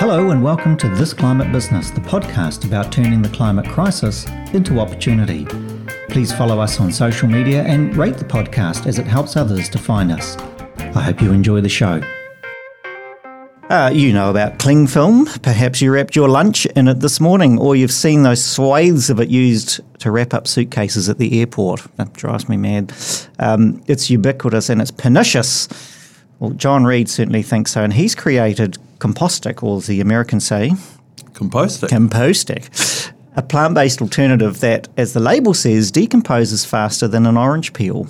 Hello, and welcome to This Climate Business, the podcast about turning the climate crisis into opportunity. Please follow us on social media and rate the podcast as it helps others to find us. I hope you enjoy the show. Uh, you know about cling film. Perhaps you wrapped your lunch in it this morning, or you've seen those swathes of it used to wrap up suitcases at the airport. That drives me mad. Um, it's ubiquitous and it's pernicious. Well, Jon Reed certainly thinks so, and he's created Compostic, or as the Americans say, Compostic. Compostic, a plant based alternative that, as the label says, decomposes faster than an orange peel.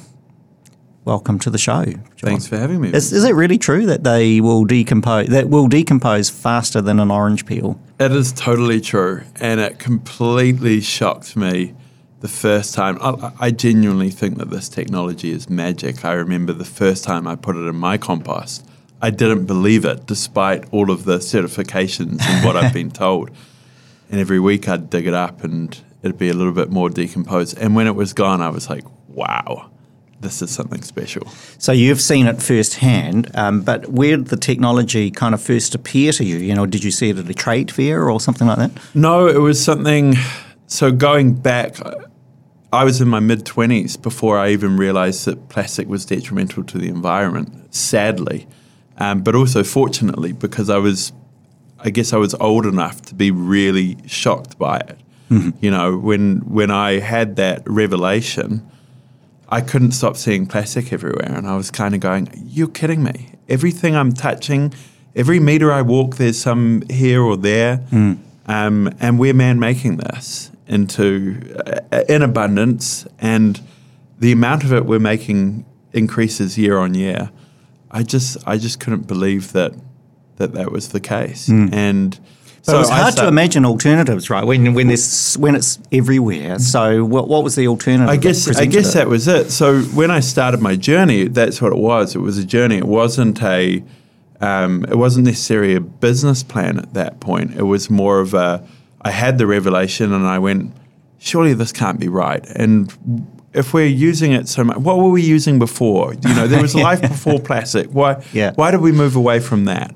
Welcome to the show. Jon. Thanks for having me. Is, is it really true that they will decompose that will decompose faster than an orange peel? it is totally true, and it completely shocked me the first time. I, I genuinely think that this technology is magic. I remember the first time I put it in my compost. I didn't believe it, despite all of the certifications and what I've been told. And every week I'd dig it up, and it'd be a little bit more decomposed. And when it was gone, I was like, "Wow, this is something special." So you've seen it firsthand, um, but where did the technology kind of first appear to you? You know, did you see it at a trade fair or something like that? No, it was something. So going back, I was in my mid 20s before I even realized that plastic was detrimental to the environment, sadly. Um, but also fortunately, because I was, I guess I was old enough to be really shocked by it. You know, when, when I had that revelation, I couldn't stop seeing plastic everywhere. And I was kind of going, You're kidding me. Everything I'm touching, every meter I walk, there's some here or there. Um, and we're man making this into uh, in abundance. And the amount of it we're making increases year on year. I just, I just couldn't believe that that, that was the case. And Hmm. But it was hard to imagine alternatives, right? When when this when it's everywhere. So what what was the alternative? I guess I guess it? that was it. So when I started my journey, that's what it was. It was a journey. It wasn't a um, it wasn't necessarily a business plan at that point. It was more of a I had the revelation and I went, surely this can't be right. And if we're using it so much, what were we using before? You know, there was life before plastic. Why? Yeah. Why did we move away from that?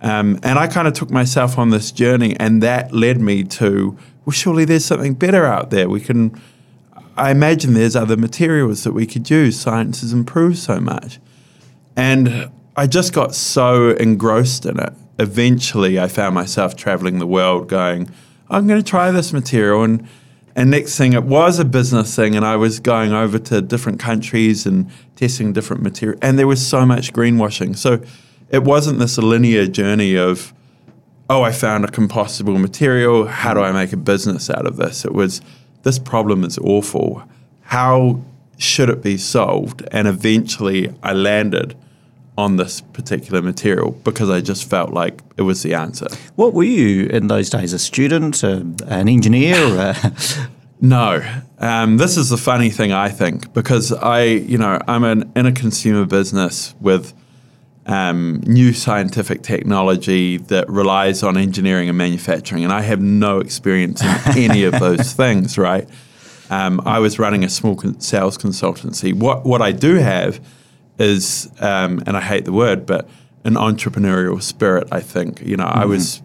Um, and I kind of took myself on this journey, and that led me to, well, surely there's something better out there. We can, I imagine there's other materials that we could use. Science has improved so much. And I just got so engrossed in it. Eventually, I found myself traveling the world going, I'm going to try this material. And, and next thing, it was a business thing, and I was going over to different countries and testing different material. And there was so much greenwashing. So it wasn't this linear journey of, oh, I found a compostable material. How do I make a business out of this? It was, this problem is awful. How should it be solved? And eventually I landed on this particular material because I just felt like it was the answer. What were you in those days? A student, an engineer? No, um, this is the funny thing I think because I, you know, I'm an, in a consumer business with um, new scientific technology that relies on engineering and manufacturing, and I have no experience in any of those things. Right? Um, I was running a small con- sales consultancy. What what I do have is, um, and I hate the word, but an entrepreneurial spirit. I think you know I was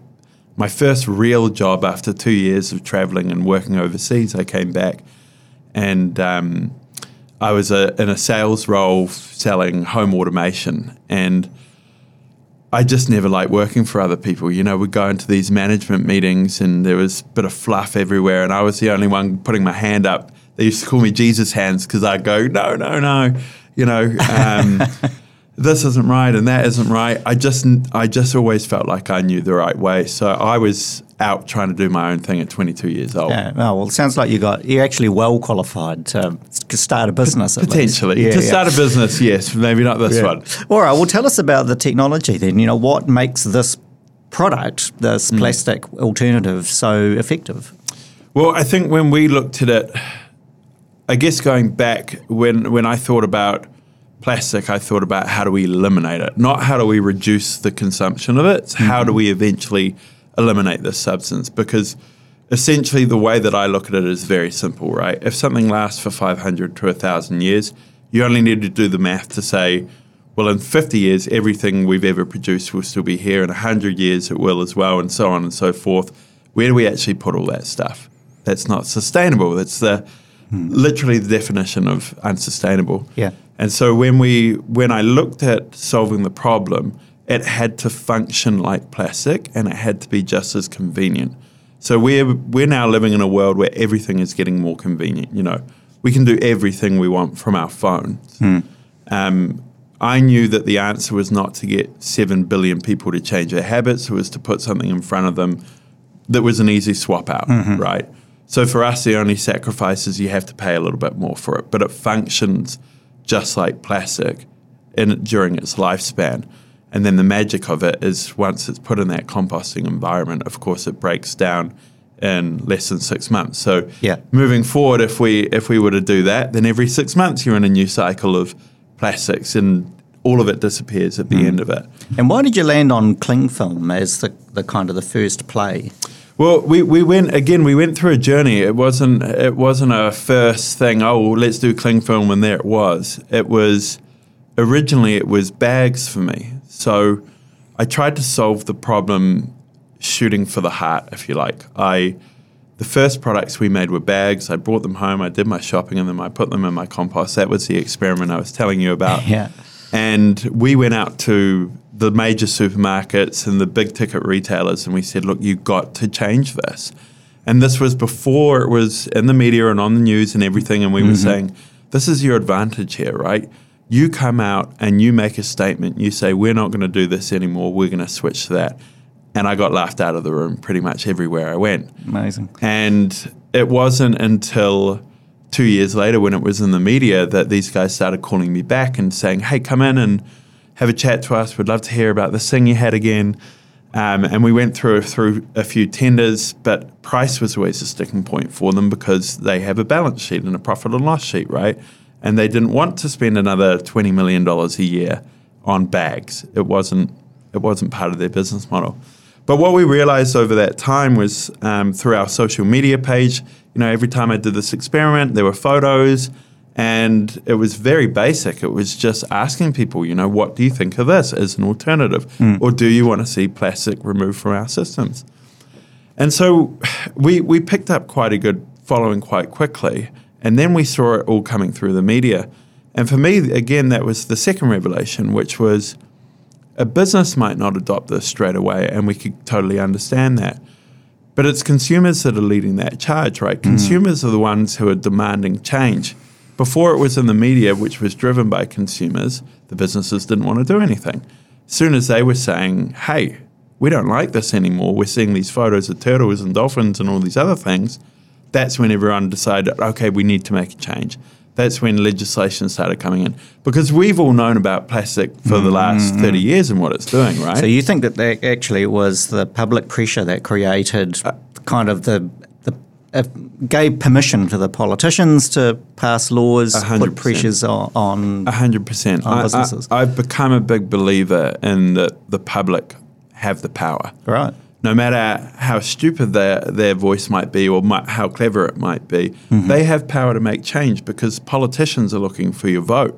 my first real job after two years of traveling and working overseas. I came back and um, I was a, in a sales role selling home automation. And I just never liked working for other people. You know, we'd go into these management meetings and there was a bit of fluff everywhere. And I was the only one putting my hand up. They used to call me Jesus hands because I'd go, no, no, no. You know, um, this isn't right and that isn't right. I just, I just always felt like I knew the right way. So I was out trying to do my own thing at 22 years old. yeah, oh, well, it sounds like you got you're actually well qualified to, to start a business. Potentially. Yeah, to yeah. start a business, yes. Maybe not this Yeah. one. All right. Well, tell us about the technology then. You know, what makes this product, this Hmm. plastic alternative, so effective? Well, I think when we looked at it, I guess going back when when I thought about plastic, I thought about how do we eliminate it, not how do we reduce the consumption of it. It's how do mm-hmm. we eventually eliminate this substance? Because essentially, the way that I look at it is very simple, right? If something lasts for 500 to 1,000 years, you only need to do the math to say, well, in 50 years, everything we've ever produced will still be here. In 100 years, it will as well, and so on and so forth. Where do we actually put all that stuff? That's not sustainable. That's the Hmm. literally the definition of unsustainable. Yeah. And so when we when I looked at solving the problem, it had to function like plastic and it had to be just as convenient. So we're we're now living in a world where everything is getting more convenient. You know, we can do everything we want from our phones. Hmm. Um, I knew that the answer was not to get seven billion people to change their habits; it was to put something in front of them that was an easy swap out, mm-hmm. right? So for us, the only sacrifice is you have to pay a little bit more for it, but it functions just like plastic in during its lifespan. And then the magic of it is once it's put in that composting environment, of course, it breaks down in less than six months. So Yeah. moving forward, if we if we were to do that, then every six months you're in a new cycle of plastics, and all of it disappears at the Mm. end of it. And why did you land on cling film as the, the kind of the first play? Well, we, we went again. We went through a journey. It wasn't it wasn't a first thing. Oh, let's do cling film, and there it was. It was originally it was bags for me. So I tried to solve the problem shooting for the heart, if you like. I the first products we made were bags. I brought them home. I did my shopping in them. I put them in my compost. That was the experiment I was telling you about. Yeah. And we went out to the major supermarkets and the big ticket retailers and we said, look, you've got to change this. And this was before it was in the media and on the news and everything. And we were mm-hmm. saying, this is your advantage here, right? You come out and you make a statement. You say, we're not going to do this anymore. We're going to switch to that. And I got laughed out of the room pretty much everywhere I went. Amazing. And it wasn't until two years later, when it was in the media, that these guys started calling me back and saying, "Hey, come in and have a chat to us. We'd love to hear about this thing you had again." Um, and we went through through a few tenders, but price was always a sticking point for them because they have a balance sheet and a profit and loss sheet, right? And they didn't want to spend another twenty million dollars a year on bags. It wasn't it wasn't part of their business model. But what we realized over that time was um, through our social media page, you know, every time I did this experiment, there were photos and it was very basic. It was just asking people, you know, what do you think of this as an alternative? Mm. Or do you want to see plastic removed from our systems? And so we, we picked up quite a good following quite quickly. And then we saw it all coming through the media. And for me, again, that was the second revelation, which was a business might not adopt this straight away, and we could totally understand that. But it's consumers that are leading that charge, right? Mm. Consumers are the ones who are demanding change. Before it was in the media, which was driven by consumers, the businesses didn't want to do anything. As soon as they were saying, hey, we don't like this anymore, we're seeing these photos of turtles and dolphins and all these other things, that's when everyone decided, okay, we need to make a change. That's when legislation started coming in. Because we've all known about plastic for the last mm-hmm. 30 years and what it's doing, right? So you think that that actually was the public pressure that created kind of the gave permission to the politicians to pass laws, hundred put pressures on, hundred percent. on I- I- businesses. I've become a big believer in that the public have the power. right. No matter how stupid their their voice might be or might, how clever it might be, Mm-hmm. they have power to make change because politicians are looking for your vote,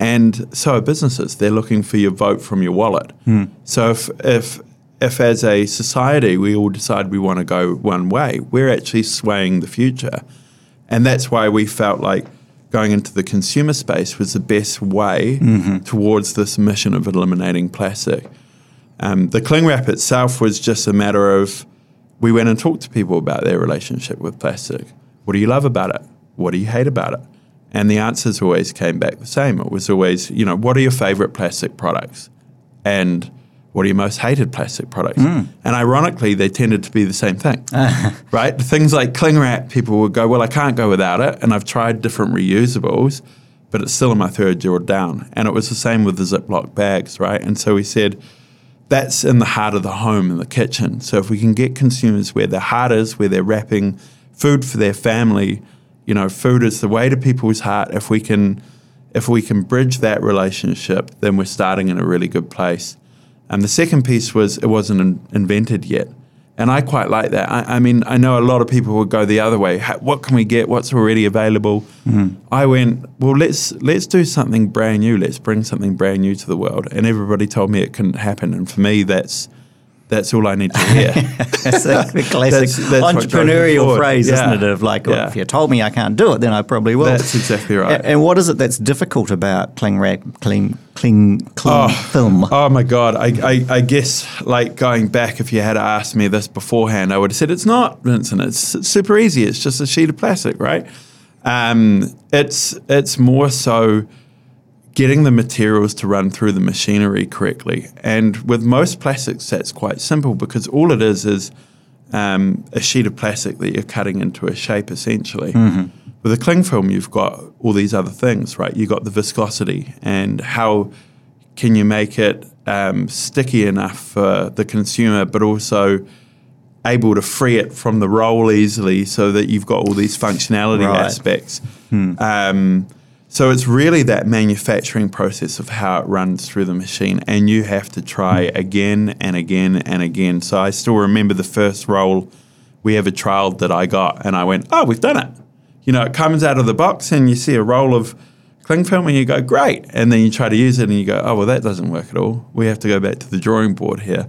and so are businesses. They're looking for your vote from your wallet. Hmm. So if if if as a society we all decide we want to go one way, we're actually swaying the future. And that's why we felt like going into the consumer space was the best way Mm-hmm. towards this mission of eliminating plastic. Um, the cling wrap itself was just a matter of we went and talked to people about their relationship with plastic. What do you love about it? What do you hate about it? And the answers always came back the same. It was always, you know, what are your favorite plastic products? And what are your most hated plastic products? Hmm. And ironically, they tended to be the same thing, ah. right? Things like cling wrap, people would go, well, I can't go without it. And I've tried different reusables, but it's still in my third drawer down. And it was the same with the Ziploc bags, right? And so we said, that's in the heart of the home, in the kitchen. So if we can get consumers where their heart is, where they're wrapping food for their family, you know, food is the way to people's heart. If we can, if we can bridge that relationship, then we're starting in a really good place. And the second piece was it wasn't in, invented yet, And I quite like that. I, I mean, I know a lot of people would go the other way. What can we get? What's already available? Mm-hmm. I went, well, let's let's do something brand new. Let's bring something brand new to the world. And everybody told me it couldn't happen. And for me, that's that's all I need to hear. That's a classic That's- that's what drove me entrepreneurial phrase, Yeah. isn't it? Of like, well, Yeah. if you told me I can't do it, then I probably will. That's exactly right. A- And what is it that's difficult about cling wrap, clean, clean, clean film? Oh my god! I, I, I guess like going back, if you had asked me this beforehand, I would have said it's not, Vincent. It's, it's super easy. It's just a sheet of plastic, right? Um, it's it's more so getting the materials to run through the machinery correctly. And with most plastics, that's quite simple because all it is is um, a sheet of plastic that you're cutting into a shape essentially. With a cling film, you've got all these other things, right? You've got the viscosity and how can you make it um, sticky enough for the consumer, but also able to free it from the roll easily so that you've got all these functionality Right. aspects. Um, so it's really that manufacturing process of how it runs through the machine, and you have to try again and again and again. So I still remember the first roll we ever trialed that I got, and I went, "Oh, we've done it!" You know, it comes out of the box, and you see a roll of cling film, and you go, "Great!" And then you try to use it, and you go, "Oh, well, that doesn't work at all. We have to go back to the drawing board here."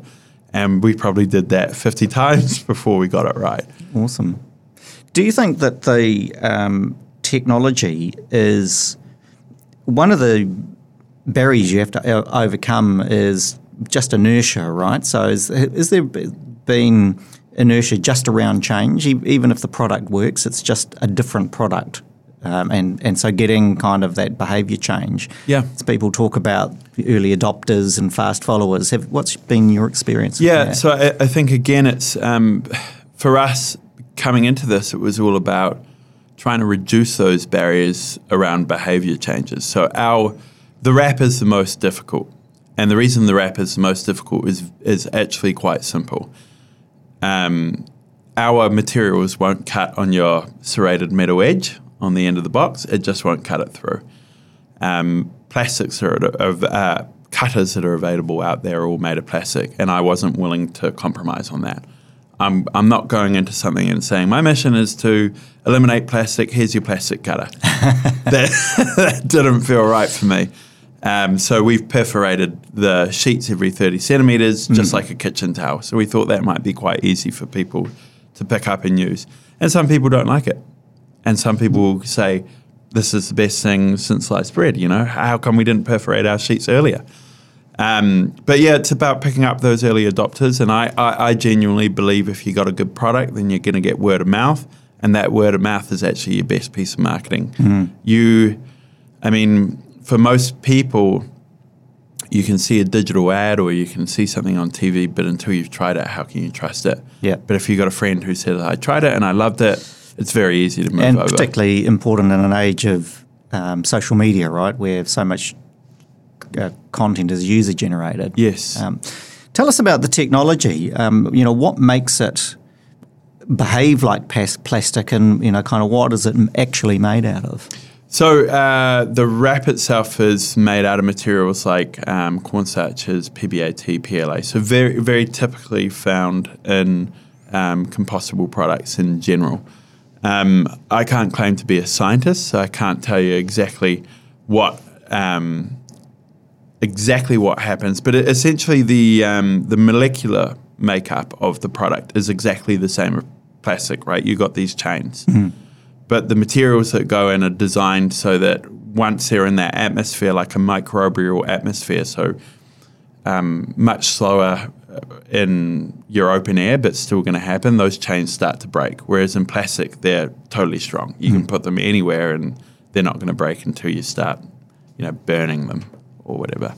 And we probably did that 50 times before we got it right. Awesome. Do you think that the um, technology is one of the barriers you have to overcome is just inertia, right? So is, is there been inertia just around change, even if the product works, it's just a different product. Um, and, and so getting kind of that behaviour change. Yeah. People talk about early adopters and fast followers. Have, what's been your experience? with Yeah, so I, I think again, it's um, for us coming into this, it was all about trying to reduce those barriers around behavior changes. So our the wrap is the most difficult, and the reason the wrap is the most difficult is is actually quite simple. Um, our materials won't cut on your serrated metal edge on the end of the box; it just won't cut it through um, plastics are, are uh, cutters that are available out there are all made of plastic, and I wasn't willing to compromise on that. I'm, I'm not going into something and saying my mission is to eliminate plastic. Here's your plastic cutter. that, that didn't feel right for me. Um, so we've perforated the sheets every 30 centimeters, just like a kitchen towel. So we thought that might be quite easy for people to pick up and use. And some people don't like it. And some people will say, this is the best thing since sliced bread, you know? How come we didn't perforate our sheets earlier? Um, but yeah, it's about picking up those early adopters. And I, I, I genuinely believe if you got a good product, then you're going to get word of mouth. And that word of mouth is actually your best piece of marketing. You, I mean, for most people, you can see a digital ad or you can see something on TV, but until you've tried it, how can you trust it? Yeah. But if you've got a friend who said, I tried it and I loved it, it's very easy to move and over. particularly important in an age of um, social media, right, where so much uh, content is user generated. Yes. Um, tell us about the technology. Um, you know, what makes it behave like pas- plastic, and you know, kind of what is it actually made out of? So uh, the wrap itself is made out of materials like um, cornstarches, PBAT, PLA. So very, very typically found in um, compostable products in general. Um, I can't claim to be a scientist, so I can't tell you exactly what um, exactly what happens. But it, essentially, the um, the molecular makeup of the product is exactly the same as plastic, right? You got these chains but the materials that go in are designed so that once they're in that atmosphere, like a microbial atmosphere, so um, much slower uh, in your open air, but still going to happen, those chains start to break. Whereas in plastic, they're totally strong. You can put them anywhere and they're not going to break until you start, you know, burning them or whatever.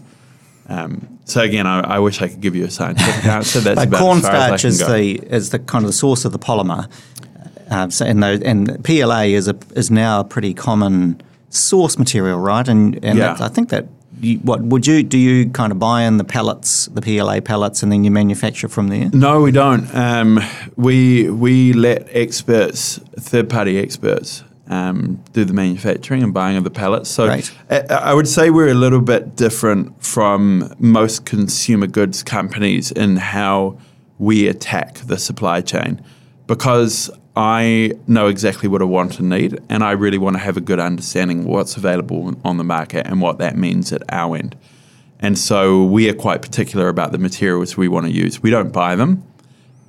Um, so again, I, I wish I could give you a scientific answer. That's Like about as far as I cornstarch is the is the kind of the source of the polymer, um, so, and those, and PLA is a is now a pretty common source material, right? And and Yeah. I think that. You, what would you do? You kind of buy in the pellets, the PLA pellets, and then you manufacture from there. No, we don't. Um, we we let experts, third party experts, um, do the manufacturing and buying of the pallets. So Right. I, I would say we're a little bit different from most consumer goods companies in how we attack the supply chain because I know exactly what I want and need, and I really want to have a good understanding of what's available on the market and what that means at our end. And so we are quite particular about the materials we want to use. We don't buy them,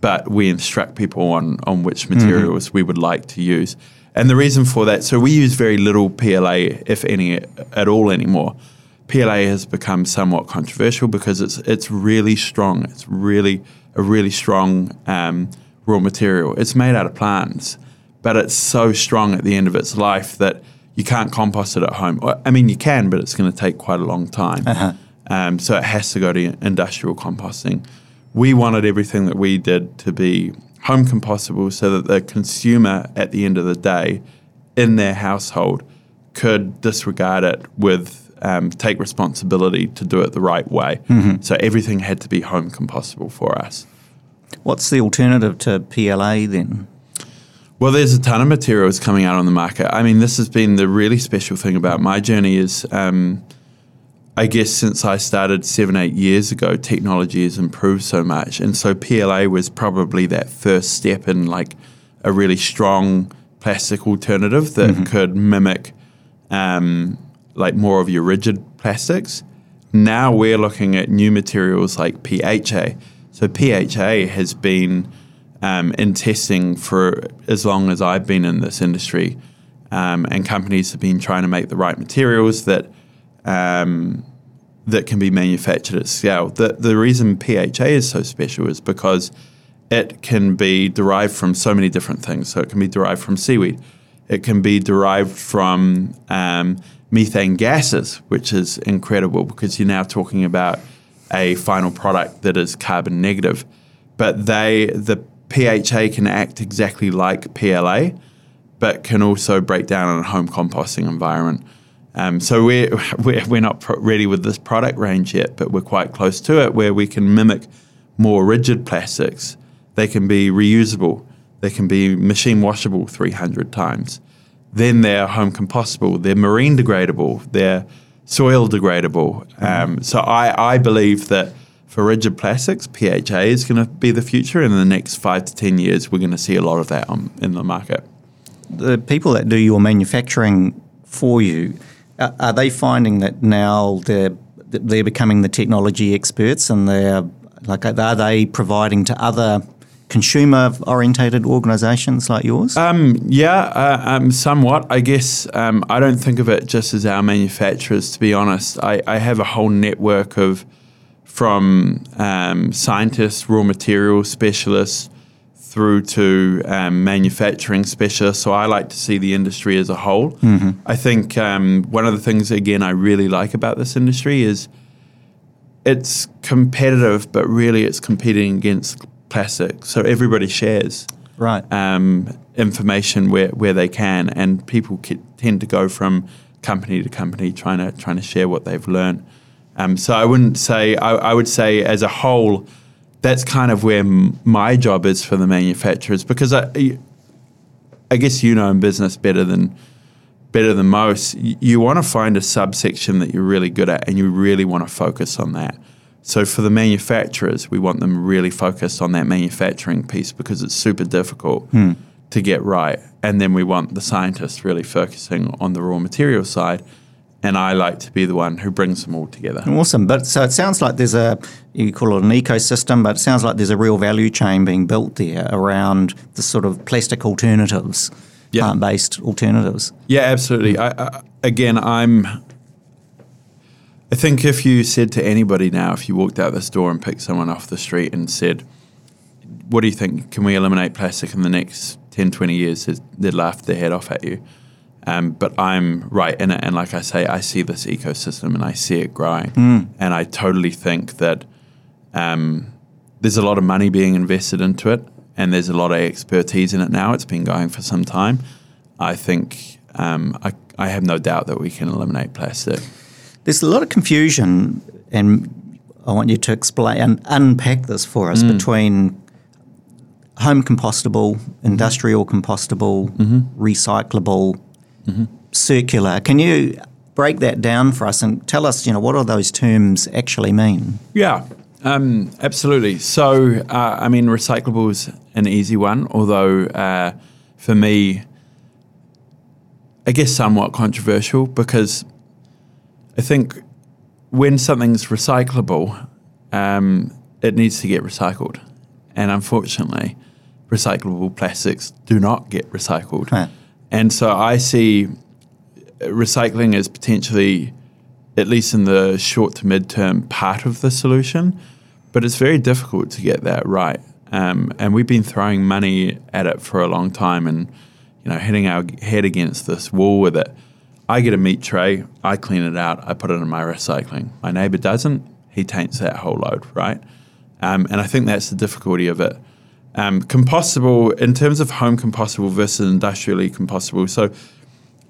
but we instruct people on, on which materials mm-hmm. we would like to use. And the reason for that, so we use very little PLA, if any at all anymore. PLA has become somewhat controversial because it's it's really strong. It's really a really strong um, raw material. It's made out of plants, but it's so strong at the end of its life that you can't compost it at home. I mean, you can, but it's going to take quite a long time. Uh-huh. Um, so it has to go to industrial composting. We wanted everything that we did to be home compostable so that the consumer at the end of the day in their household could disregard it with um, take responsibility to do it the right way. Mm-hmm. So everything had to be home compostable for us. What's the alternative to PLA then? Well, there's a ton of materials coming out on the market. I mean, this has been the really special thing about my journey is, um, I guess, since I started seven, eight years ago, technology has improved so much, and so PLA was probably that first step in like a really strong plastic alternative that mm-hmm. could mimic um, like more of your rigid plastics. Now we're looking at new materials like PHA. So PHA has been um, in testing for as long as I've been in this industry, um, and companies have been trying to make the right materials that um, that can be manufactured at scale. The the reason PHA is so special is because it can be derived from so many different things. So it can be derived from seaweed. It can be derived from um, methane gases, which is incredible because you're now talking about a final product that is carbon negative. But they the PHA can act exactly like PLA, but can also break down in a home composting environment. Um, so we're, we're, we're not ready with this product range yet, but we're quite close to it where we can mimic more rigid plastics. They can be reusable. They can be machine washable 300 times then they're home compostable, they're marine degradable, they're soil degradable. Um, so I, I believe that for rigid plastics, PHA is going to be the future. And in the next five to 10 years, we're going to see a lot of that on, in the market. The people that do your manufacturing for you, are, they finding that now they're, they're becoming the technology experts and they're like, are they providing to other consumer orientated organisations like yours? Um, yeah, uh, um, somewhat. I guess um, I don't think of it just as our manufacturers, to be honest. I, I have a whole network of from um, scientists, raw material specialists, through to um, manufacturing specialists. So I like to see the industry as a whole. Mm-hmm. I think um, one of the things, again, I really like about this industry is it's competitive, but really it's competing against plastic. So everybody shares right um, information where, where they can, and people tend to go from company to company trying to trying to share what they've learned. Um, so I wouldn't say I, I, would say as a whole, that's kind of where m- my job is for the manufacturers because I, I guess you know in business better than better than most. You, you want to find a subsection that you're really good at, and you really want to focus on that. So for the manufacturers, we want them really focused on that manufacturing piece because it's super difficult hmm. to get right. And then we want the scientists really focusing on the raw material side. And I like to be the one who brings them all together. Awesome. But so it sounds like there's a, you call it an ecosystem, but it sounds like there's a real value chain being built there around the sort of plastic alternatives, yeah. plant based alternatives. Yeah, absolutely. I, I, again, I'm I think if you said to anybody now, if you walked out this door and picked someone off the street and said, What do you think? Can we eliminate plastic in the next 10, 20 years? They'd laugh their head off at you. Um, but I'm right in it. And like I say, I see this ecosystem and I see it growing. Mm. And I totally think that um, there's a lot of money being invested into it and there's a lot of expertise in it now. It's been going for some time. I think um, I, I have no doubt that we can eliminate plastic. There's a lot of confusion, and I want you to explain and unpack this for us mm. between home compostable, industrial compostable, mm-hmm. recyclable, mm-hmm. circular. Can you break that down for us and tell us, you know, what do those terms actually mean? Yeah. Um, absolutely. So, uh, I mean, recyclables an easy one, although uh, for me, I guess somewhat controversial because I think when something's recyclable, um, it needs to get recycled, and unfortunately, recyclable plastics do not get recycled, Huh. And so I see recycling as potentially, at least in the short to mid term, part of the solution, but it's very difficult to get that right. Um, and we've been throwing money at it for a long time, and you know, hitting our head against this wall with it. I get a meat tray, I clean it out, I put it in my recycling. My neighbour doesn't; he taints that whole load, right? Um, and I think that's the difficulty of it. Um, compostable, in terms of home compostable versus industrially compostable. So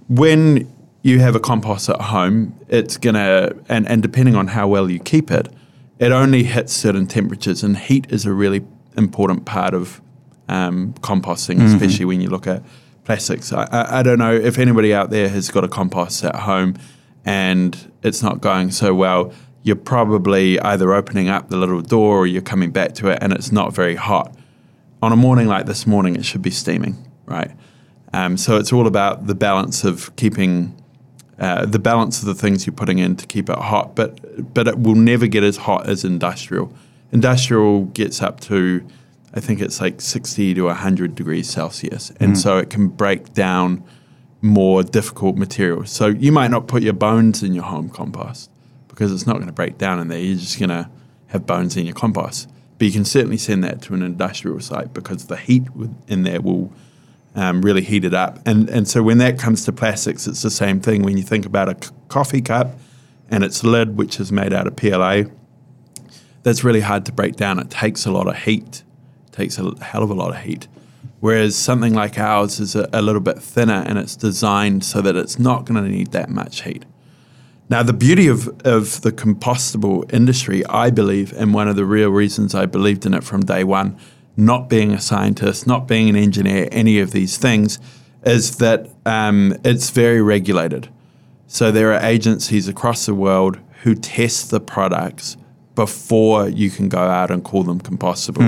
when you have a compost at home, it's gonna and, and depending on how well you keep it, it only hits certain temperatures, and heat is a really important part of um, composting, especially when you look at plastics. I, I, I don't know if anybody out there has got a compost at home and it's not going so well. You're probably either opening up the little door or you're coming back to it, and it's not very hot. On a morning like this morning, it should be steaming, right? Um, so it's all about the balance of keeping uh, the balance of the things you're putting in to keep it hot, but but it will never get as hot as industrial. Industrial gets up to, I think it's like 60 to 100 degrees Celsius, and so it can break down more difficult materials. So you might not put your bones in your home compost because it's not going to break down in there. You're just going to have bones in your compost. But you can certainly send that to an industrial site because the heat in there will um, really heat it up. And and so when that comes to plastics, it's the same thing. When you think about a c- coffee cup and its lid, which is made out of PLA, that's really hard to break down. It takes a lot of heat, it takes a hell of a lot of heat. Whereas something like ours is a, a little bit thinner and it's designed so that it's not going to need that much heat. Now, the beauty of, of the compostable industry, I believe, and one of the real reasons I believed in it from day one, not being a scientist, not being an engineer, any of these things, is that um, it's very regulated. So there are agencies across the world who test the products before you can go out and call them compostable.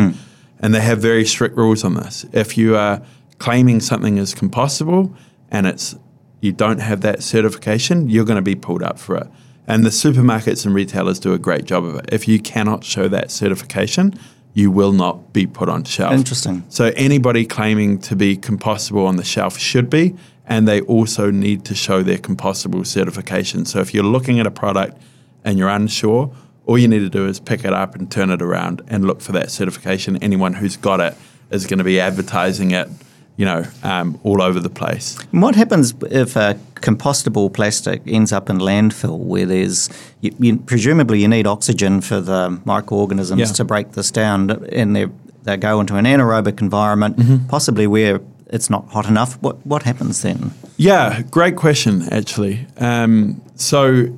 And they have very strict rules on this. If you are claiming something is compostable and it's you don't have that certification, you're going to be pulled up for it. And the supermarkets and retailers do a great job of it. If you cannot show that certification, you will not be put on shelf. Interesting. So anybody claiming to be compostable on the shelf should be, and they also need to show their compostable certification. So if you're looking at a product and you're unsure, all you need to do is pick it up and turn it around and look for that certification. Anyone who's got it is going to be advertising it, you know, um, all over the place. And what happens if a compostable plastic ends up in landfill where there's you, you, presumably you need oxygen for the microorganisms Yeah. to break this down and they they go into an anaerobic environment, Mm-hmm. possibly where it's not hot enough. What what happens then? Yeah, great question, actually. Um, so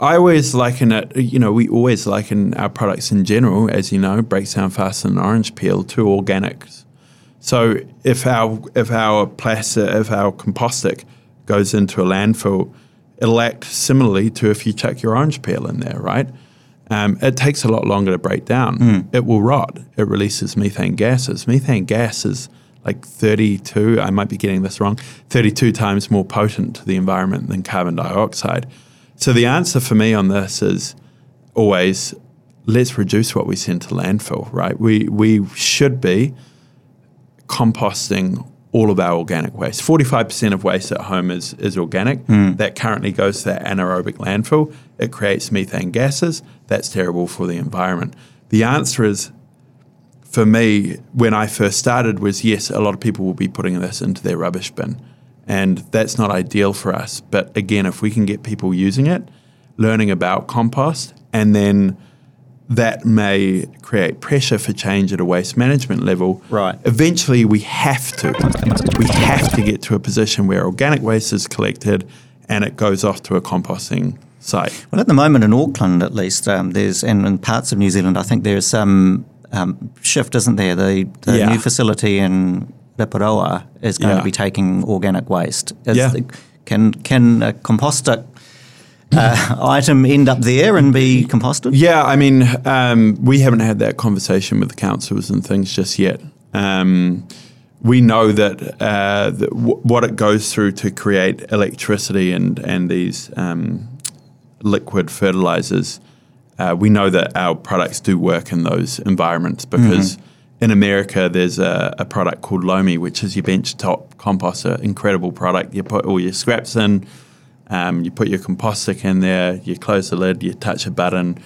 I always liken it, you know, we always liken our products in general, as you know, breaks down faster than orange peel, to organics. So if our if our plastic, if our compostic goes into a landfill, it'll act similarly to if you chuck your orange peel in there, right? Um, it takes a lot longer to break down. It will rot. It releases methane gases. Methane gas is like 32, I might be getting this wrong, 32 times more potent to the environment than carbon dioxide. So the answer for me on this is always let's reduce what we send to landfill, right? We, we should be composting all of our organic waste. 45% of waste at home is, is organic. Hmm. That currently goes to that anaerobic landfill. It creates methane gases. That's terrible for the environment. The answer is, for me, when I first started, was yes, a lot of people will be putting this into their rubbish bin. And that's not ideal for us. But again, if we can get people using it, learning about compost, and then that may create pressure for change at a waste management level. Right. Eventually, we have to. We have to get to a position where organic waste is collected and it goes off to a composting site. Well, at the moment in Auckland, at least, um, there's and in parts of New Zealand, I think there's some um, shift, isn't there? The, the Yeah. new facility in Reporoa is going Yeah. to be taking organic waste. Is Yeah. the- can can a composter uh, item end up there and be composted? Yeah, I mean, um, we haven't had that conversation with the councils and things just yet. Um, we know that, uh, that w- what it goes through to create electricity and and these um, liquid fertilizers. Uh, we know that our products do work in those environments because mm-hmm. in America there's a, a, product called Lomi, which is your benchtop composter, incredible product. You put all your scraps in, um, you put your Compostic in there, you close the lid, you touch a button,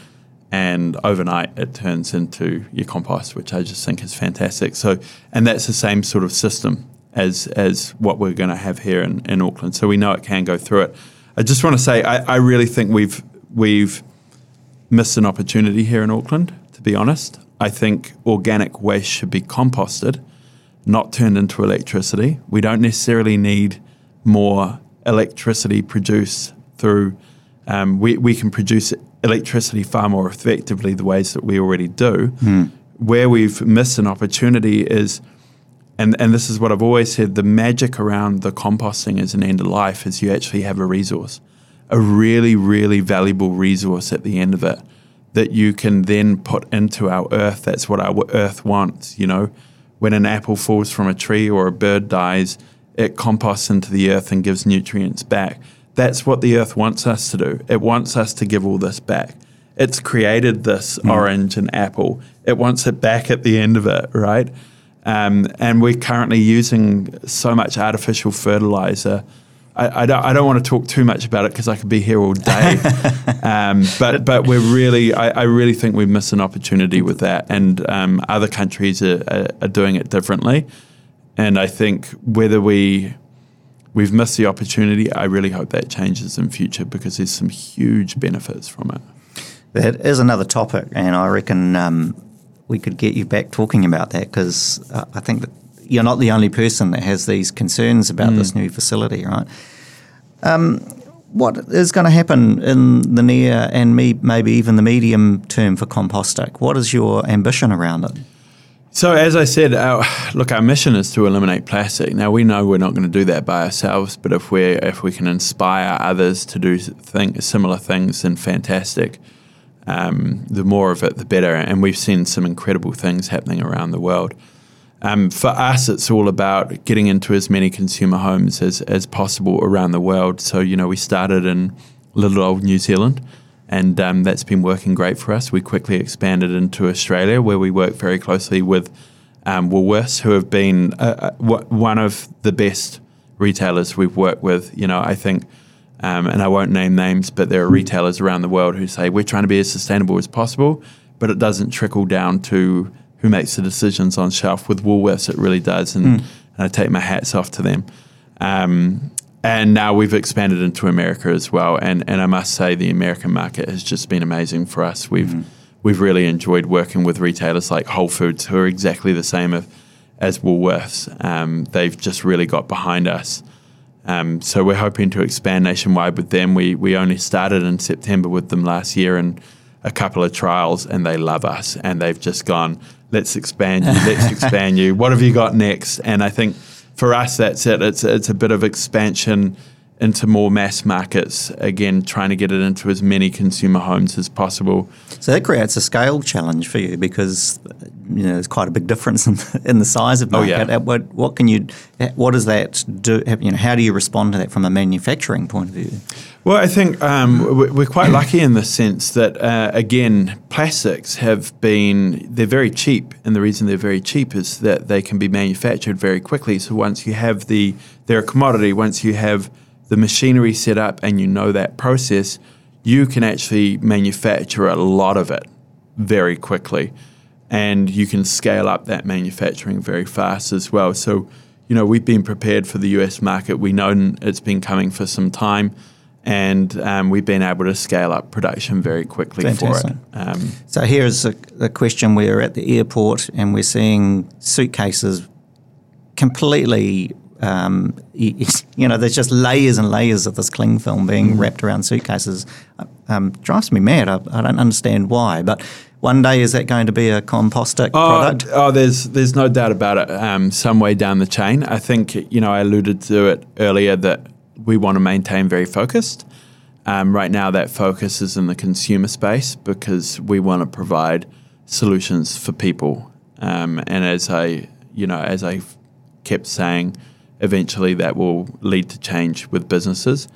and overnight it turns into your compost, which I just think is fantastic. So, and that's the same sort of system as as what we're going to have here in, in Auckland. So we know it can go through it. I just want to say I, I really think we've we've missed an opportunity here in Auckland. To be honest, I think organic waste should be composted, not turned into electricity. We don't necessarily need more electricity produced through. Um, we, we can produce electricity far more effectively the ways that we already do. Mm. Where we've missed an opportunity is, and, and this is what I've always said the magic around the composting as an end of life is you actually have a resource, a really, really valuable resource at the end of it that you can then put into our earth. That's what our earth wants, you know. When an apple falls from a tree or a bird dies, it composts into the earth and gives nutrients back that's what the earth wants us to do. It wants us to give all this back. It's created this mm. orange and apple. It wants it back at the end of it, right? Um, and we're currently using so much artificial fertilizer. I, I, don't, I don't want to talk too much about it because I could be here all day. um, but but we're really, I, I, really think we miss an opportunity with that. And um, other countries are, are, are doing it differently. And I think whether we we've missed the opportunity. I really hope that changes in future because there's some huge benefits from it. That is another topic, and I reckon um, we could get you back talking about that because uh, I think that you're not the only person that has these concerns about mm. this new facility, right? Um, what is going to happen in the near and me, maybe even the medium term for Compostic? What is your ambition around it? So, as I said, our, look, our mission is to eliminate plastic. Now we know we're not going to do that by ourselves, but if we if we can inspire others to do think, similar things, then fantastic. Um, the more of it, the better. And we've seen some incredible things happening around the world. Um, for us, it's all about getting into as many consumer homes as, as possible around the world. So, you know, we started in little old New Zealand and um, that's been working great for us. We quickly expanded into Australia, where we work very closely with um, Woolworths, who have been uh, uh one of the best retailers we've worked with. You know, I think, um, and I won't name names, but there are retailers around the world who say we're trying to be as sustainable as possible, but it doesn't trickle down to who makes the decisions on shelf. With Woolworths, it really does, and, mm. and I take my hats off to them. Um, and now we've expanded into America as well. And and I must say the American market has just been amazing for us. We've mm-hmm. we've really enjoyed working with retailers like Whole Foods, who are exactly the same as, as Woolworths. Um, they've just really got behind us. Um, so we're hoping to expand nationwide with them. We we only started in September with them last year and a couple of trials, and they love us. And they've just gone, let's expand you, let's expand you. What have you got next? And I think for us, that's it. It's it's a bit of expansion into more mass markets. Again, trying to get it into as many consumer homes as possible. So that creates a scale challenge for you because you know there's quite a big difference in, in the size of market. Oh, yeah. What, what can you? What does that do? You know, how do you respond to that from a manufacturing point of view? Well, I think um, we're quite lucky in the sense that, uh, again, plastics have been, they're very cheap. And the reason they're very cheap is that they can be manufactured very quickly. So once you have the, they're a commodity, once you have the machinery set up and you know that process, you can actually manufacture a lot of it very quickly. And you can scale up that manufacturing very fast as well. So, you know, we've been prepared for the US market. We know it's been coming for some time and um, we've been able to scale up production very quickly Fantastic. for it. Um, so here's a, a, question: We're at the airport and we're seeing suitcases completely. Um, you, you, know, there's just layers and layers of this cling film being mm. wrapped around suitcases. Um, drives me mad. I, I, don't understand why, but. One day, is that going to be a compostic oh, product? Oh, there's there's no doubt about it. Um, some way down the chain, I think you know I alluded to it earlier that we want to maintain very focused. Um, right now, that focus is in the consumer space because we want to provide solutions for people. Um, and as I, you know, as I kept saying, eventually that will lead to change with businesses.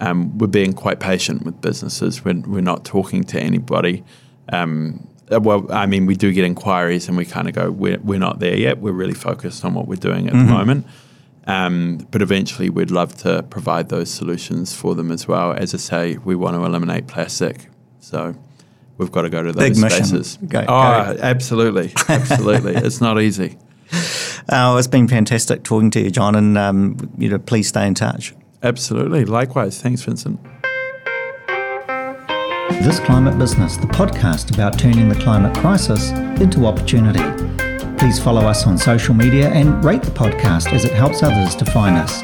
Um, we're being quite patient with businesses. We're, we're not talking to anybody. Um, well, I mean, we do get inquiries and we kind of go, we're, we're not there yet. We're really focused on what we're doing at mm-hmm. the moment. Um, but eventually, we'd love to provide those solutions for them as well. As I say, we want to eliminate plastic. So we've got to go to those Big spaces. Go, oh, go. absolutely. Absolutely. it's not easy. Uh, it's been fantastic talking to you, Jon, and um, you know, please stay in touch. Absolutely. Likewise. Thanks, Vincent. This Climate Business, the podcast about turning the climate crisis into opportunity. Please follow us on social media and rate the podcast as it helps others to find us.